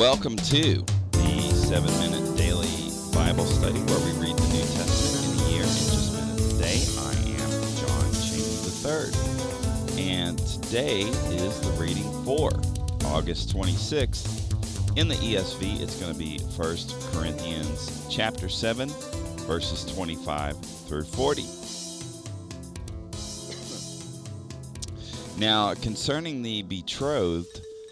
Welcome to the seven minute daily Bible study where we read the New Testament in a year in just minutes. Today I am John Cheney III, and today is the reading for August 26th. In the ESV, it's going to be 1 Corinthians chapter 7, verses 25 through 40. Now, concerning the betrothed,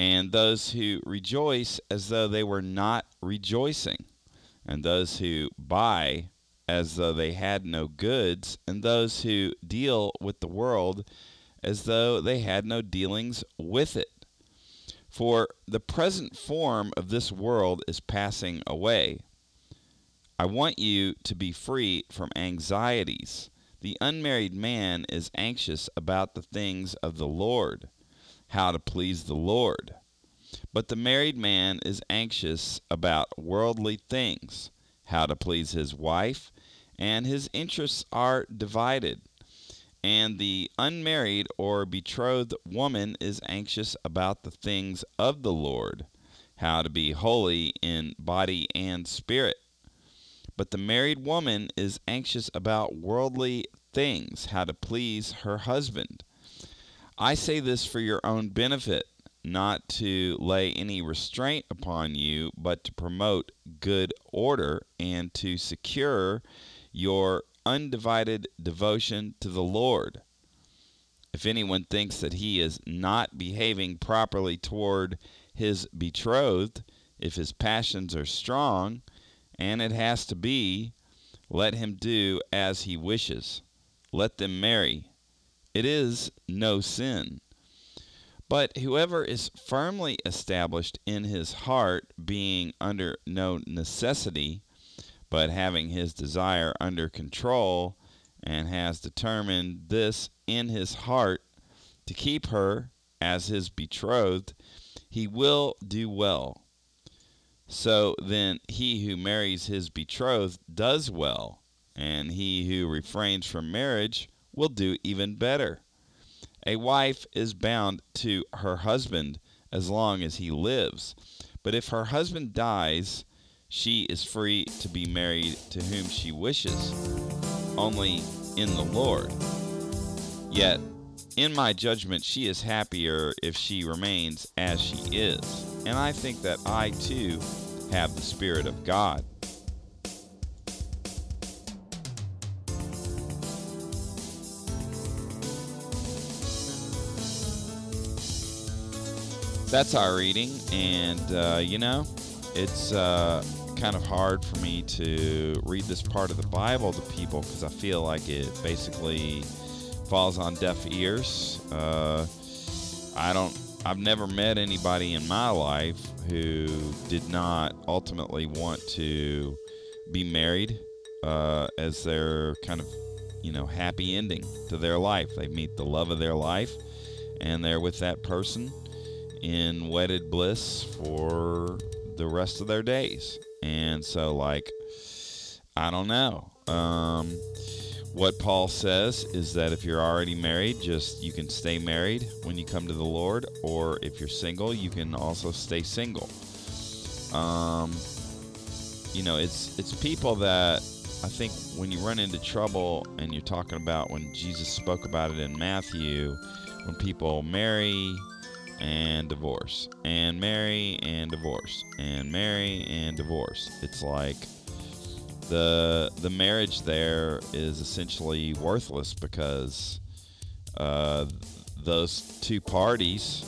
and those who rejoice as though they were not rejoicing, and those who buy as though they had no goods, and those who deal with the world as though they had no dealings with it. For the present form of this world is passing away. I want you to be free from anxieties. The unmarried man is anxious about the things of the Lord how to please the Lord. But the married man is anxious about worldly things, how to please his wife, and his interests are divided. And the unmarried or betrothed woman is anxious about the things of the Lord, how to be holy in body and spirit. But the married woman is anxious about worldly things, how to please her husband. I say this for your own benefit, not to lay any restraint upon you, but to promote good order and to secure your undivided devotion to the Lord. If anyone thinks that he is not behaving properly toward his betrothed, if his passions are strong, and it has to be, let him do as he wishes. Let them marry it is no sin. But whoever is firmly established in his heart, being under no necessity, but having his desire under control, and has determined this in his heart to keep her as his betrothed, he will do well. So then, he who marries his betrothed does well, and he who refrains from marriage will do even better. A wife is bound to her husband as long as he lives, but if her husband dies, she is free to be married to whom she wishes, only in the Lord. Yet, in my judgment, she is happier if she remains as she is. And I think that I too have the Spirit of God. That's our reading, and uh, you know, it's uh, kind of hard for me to read this part of the Bible to people because I feel like it basically falls on deaf ears. Uh, I don't. I've never met anybody in my life who did not ultimately want to be married uh, as their kind of, you know, happy ending to their life. They meet the love of their life, and they're with that person in wedded bliss for the rest of their days. And so, like, I don't know. Um, what Paul says is that if you're already married, just you can stay married when you come to the Lord, or if you're single, you can also stay single. Um, you know, it's it's people that I think when you run into trouble and you're talking about when Jesus spoke about it in Matthew, when people marry and divorce and marry and divorce and marry and divorce. It's like the the marriage there is essentially worthless because uh, those two parties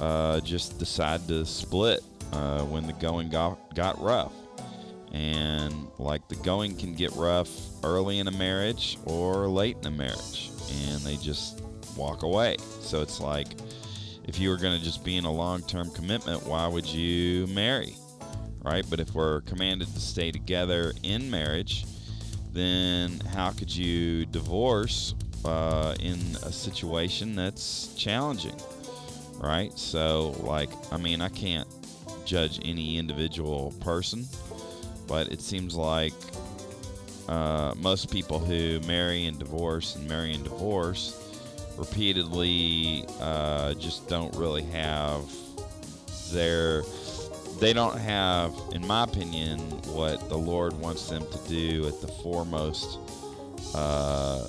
uh, just decide to split uh, when the going got, got rough. And like the going can get rough early in a marriage or late in a marriage, and they just walk away. So it's like if you were going to just be in a long term commitment, why would you marry? Right? But if we're commanded to stay together in marriage, then how could you divorce uh, in a situation that's challenging? Right? So, like, I mean, I can't judge any individual person, but it seems like uh, most people who marry and divorce and marry and divorce repeatedly uh, just don't really have their they don't have in my opinion what the lord wants them to do at the foremost uh,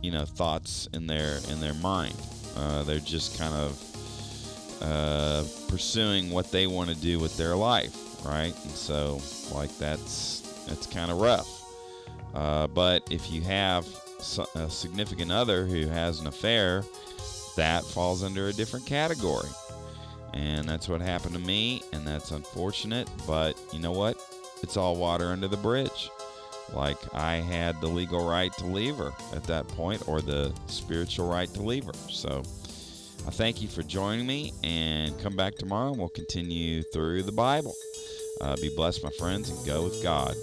you know thoughts in their in their mind. Uh, they're just kind of uh, pursuing what they want to do with their life right? And so like that's that's kind of rough. Uh, but if you have a significant other who has an affair, that falls under a different category. And that's what happened to me, and that's unfortunate, but you know what? It's all water under the bridge. Like I had the legal right to leave her at that point, or the spiritual right to leave her. So I thank you for joining me, and come back tomorrow, and we'll continue through the Bible. Uh, be blessed, my friends, and go with God.